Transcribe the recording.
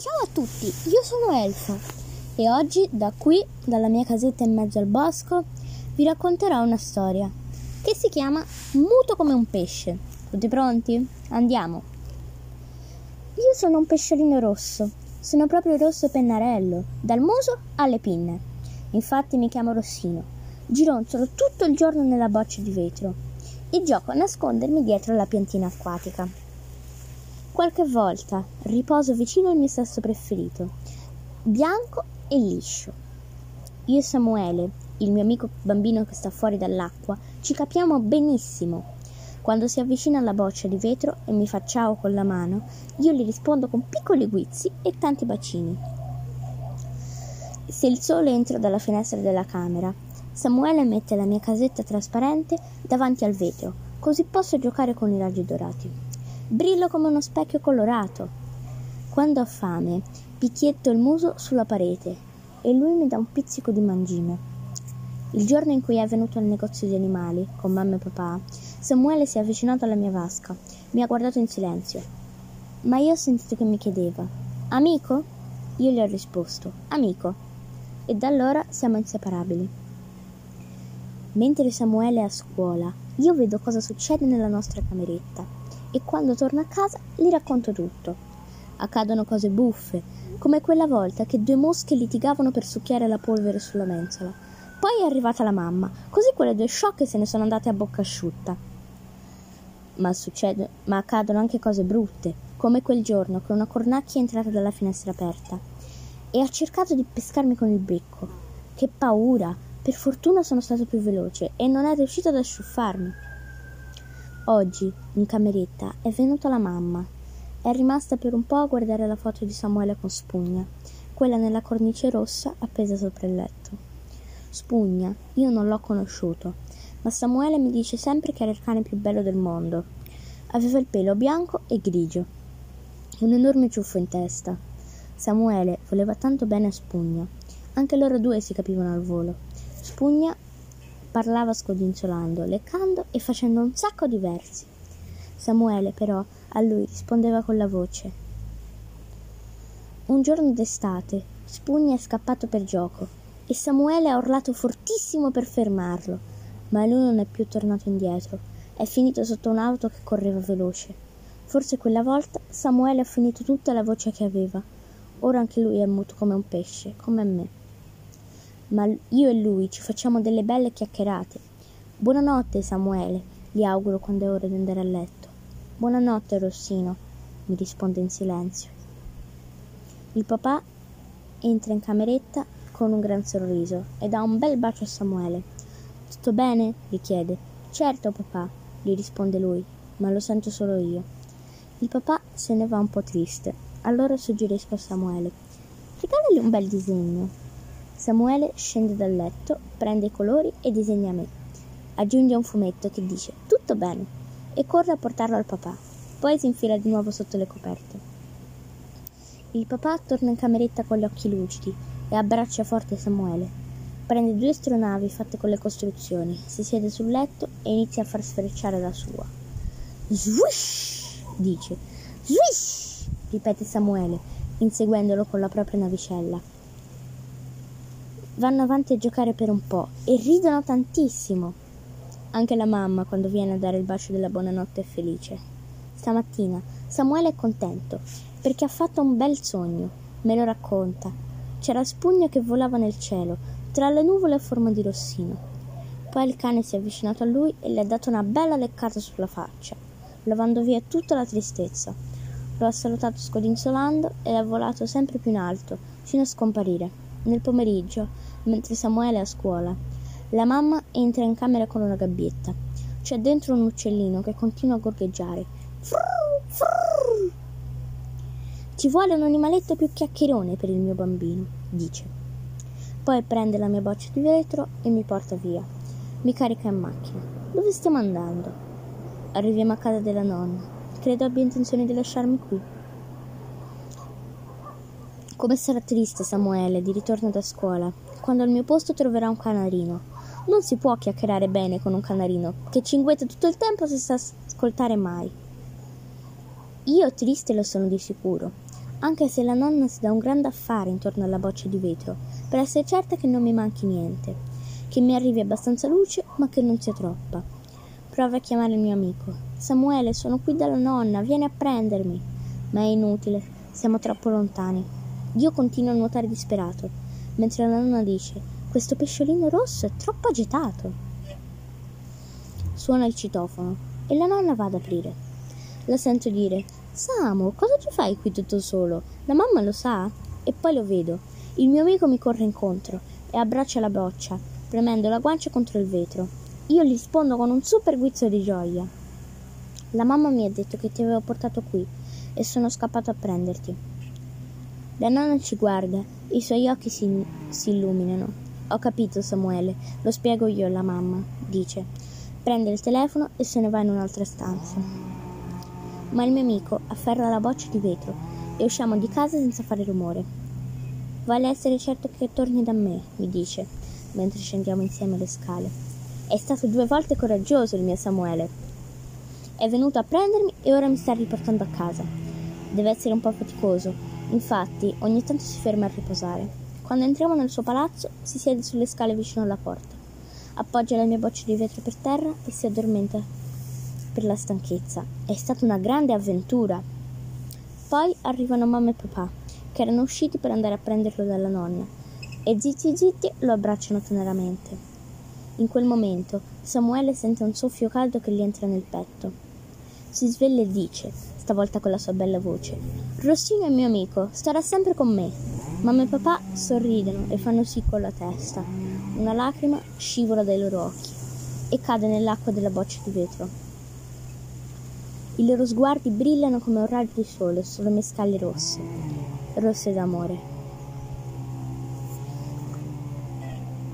Ciao a tutti, io sono Elfa e oggi da qui, dalla mia casetta in mezzo al bosco, vi racconterò una storia che si chiama Muto come un pesce. Tutti pronti? Andiamo! Io sono un pesciolino rosso, sono proprio rosso pennarello, dal muso alle pinne. Infatti mi chiamo Rossino, gironzolo tutto il giorno nella boccia di vetro e gioco a nascondermi dietro la piantina acquatica. Qualche volta riposo vicino al mio sesso preferito, bianco e liscio. Io e Samuele, il mio amico bambino che sta fuori dall'acqua, ci capiamo benissimo. Quando si avvicina alla boccia di vetro e mi fa ciao con la mano, io gli rispondo con piccoli guizzi e tanti bacini. Se il sole entra dalla finestra della camera, Samuele mette la mia casetta trasparente davanti al vetro, così posso giocare con i raggi dorati. Brillo come uno specchio colorato. Quando ho fame, picchietto il muso sulla parete e lui mi dà un pizzico di mangime. Il giorno in cui è venuto al negozio di animali, con mamma e papà, Samuele si è avvicinato alla mia vasca, mi ha guardato in silenzio. Ma io ho sentito che mi chiedeva: Amico? Io gli ho risposto: Amico. E da allora siamo inseparabili. Mentre Samuele è a scuola, io vedo cosa succede nella nostra cameretta e quando torno a casa gli racconto tutto. Accadono cose buffe, come quella volta che due mosche litigavano per succhiare la polvere sulla mensola. Poi è arrivata la mamma, così quelle due sciocche se ne sono andate a bocca asciutta. Ma, succede, ma accadono anche cose brutte, come quel giorno che una cornacchia è entrata dalla finestra aperta e ha cercato di pescarmi con il becco. Che paura! Per fortuna sono stato più veloce e non è riuscito ad asciuffarmi. Oggi, in cameretta, è venuta la mamma. È rimasta per un po' a guardare la foto di Samuele con Spugna, quella nella cornice rossa appesa sopra il letto. Spugna, io non l'ho conosciuto, ma Samuele mi dice sempre che era il cane più bello del mondo. Aveva il pelo bianco e grigio, un enorme ciuffo in testa. Samuele voleva tanto bene a Spugna. Anche loro due si capivano al volo. Spugna parlava scodinzolando, leccando e facendo un sacco di versi. Samuele, però, a lui rispondeva con la voce. Un giorno d'estate, Spugna è scappato per gioco e Samuele ha urlato fortissimo per fermarlo, ma lui non è più tornato indietro. È finito sotto un'auto che correva veloce. Forse quella volta Samuele ha finito tutta la voce che aveva. Ora anche lui è muto come un pesce, come me ma io e lui ci facciamo delle belle chiacchierate. Buonanotte, Samuele, gli auguro quando è ora di andare a letto. Buonanotte, Rossino, mi risponde in silenzio. Il papà entra in cameretta con un gran sorriso e dà un bel bacio a Samuele. Tutto bene? gli chiede. Certo, papà, gli risponde lui, ma lo sento solo io. Il papà se ne va un po' triste. Allora suggerisco a Samuele. Regalagli un bel disegno. Samuele scende dal letto, prende i colori e disegna me. Aggiunge un fumetto che dice tutto bene e corre a portarlo al papà. Poi si infila di nuovo sotto le coperte. Il papà torna in cameretta con gli occhi lucidi e abbraccia forte Samuele. Prende due astronavi fatte con le costruzioni, si siede sul letto e inizia a far sfrecciare la sua. Swish! dice. Swish! ripete Samuele, inseguendolo con la propria navicella vanno avanti a giocare per un po' e ridono tantissimo. Anche la mamma, quando viene a dare il bacio della buonanotte, è felice. Stamattina Samuele è contento perché ha fatto un bel sogno. Me lo racconta. C'era Spugno che volava nel cielo, tra le nuvole a forma di rossino. Poi il cane si è avvicinato a lui e le ha dato una bella leccata sulla faccia, lavando via tutta la tristezza. Lo ha salutato scodinzolando e è volato sempre più in alto, fino a scomparire. Nel pomeriggio mentre Samuele è a scuola. La mamma entra in camera con una gabbietta. C'è dentro un uccellino che continua a gorgheggiare. Frrr. Ci vuole un animaletto più chiacchierone per il mio bambino, dice. Poi prende la mia boccia di vetro e mi porta via. Mi carica in macchina. Dove stiamo andando? Arriviamo a casa della nonna. Credo abbia intenzione di lasciarmi qui. Come sarà triste Samuele di ritorno da scuola, quando al mio posto troverà un canarino. Non si può chiacchierare bene con un canarino che cinguetta tutto il tempo senza ascoltare mai. Io triste lo sono di sicuro. anche se la nonna si dà un grande affare intorno alla boccia di vetro, per essere certa che non mi manchi niente, che mi arrivi abbastanza luce, ma che non sia troppa. Prova a chiamare il mio amico. Samuele, sono qui dalla nonna, vieni a prendermi. Ma è inutile, siamo troppo lontani. Io continuo a nuotare disperato, mentre la nonna dice: Questo pesciolino rosso è troppo agitato. Suona il citofono e la nonna va ad aprire. La sento dire: Samu, cosa ci fai qui tutto solo? La mamma lo sa? E poi lo vedo. Il mio amico mi corre incontro e abbraccia la boccia, premendo la guancia contro il vetro. Io gli rispondo con un super guizzo di gioia. La mamma mi ha detto che ti avevo portato qui e sono scappato a prenderti. La nonna ci guarda, i suoi occhi si, si illuminano. Ho capito, Samuele, lo spiego io alla mamma, dice. Prende il telefono e se ne va in un'altra stanza ma il mio amico afferra la boccia di vetro e usciamo di casa senza fare rumore. Vale essere certo che torni da me, mi dice, mentre scendiamo insieme le scale. È stato due volte coraggioso il mio Samuele. È venuto a prendermi e ora mi sta riportando a casa. Deve essere un po' faticoso, infatti ogni tanto si ferma a riposare. Quando entriamo nel suo palazzo si siede sulle scale vicino alla porta, appoggia la mia boccia di vetro per terra e si addormenta per la stanchezza. È stata una grande avventura. Poi arrivano mamma e papà, che erano usciti per andare a prenderlo dalla nonna, e zitti zitti lo abbracciano teneramente. In quel momento Samuele sente un soffio caldo che gli entra nel petto. Si sveglia e dice, stavolta con la sua bella voce, Rossino è mio amico, starà sempre con me. Mamma e papà sorridono e fanno sì con la testa. Una lacrima scivola dai loro occhi e cade nell'acqua della boccia di vetro. I loro sguardi brillano come un raggio di sole sulle mie scale rosse, rosse d'amore.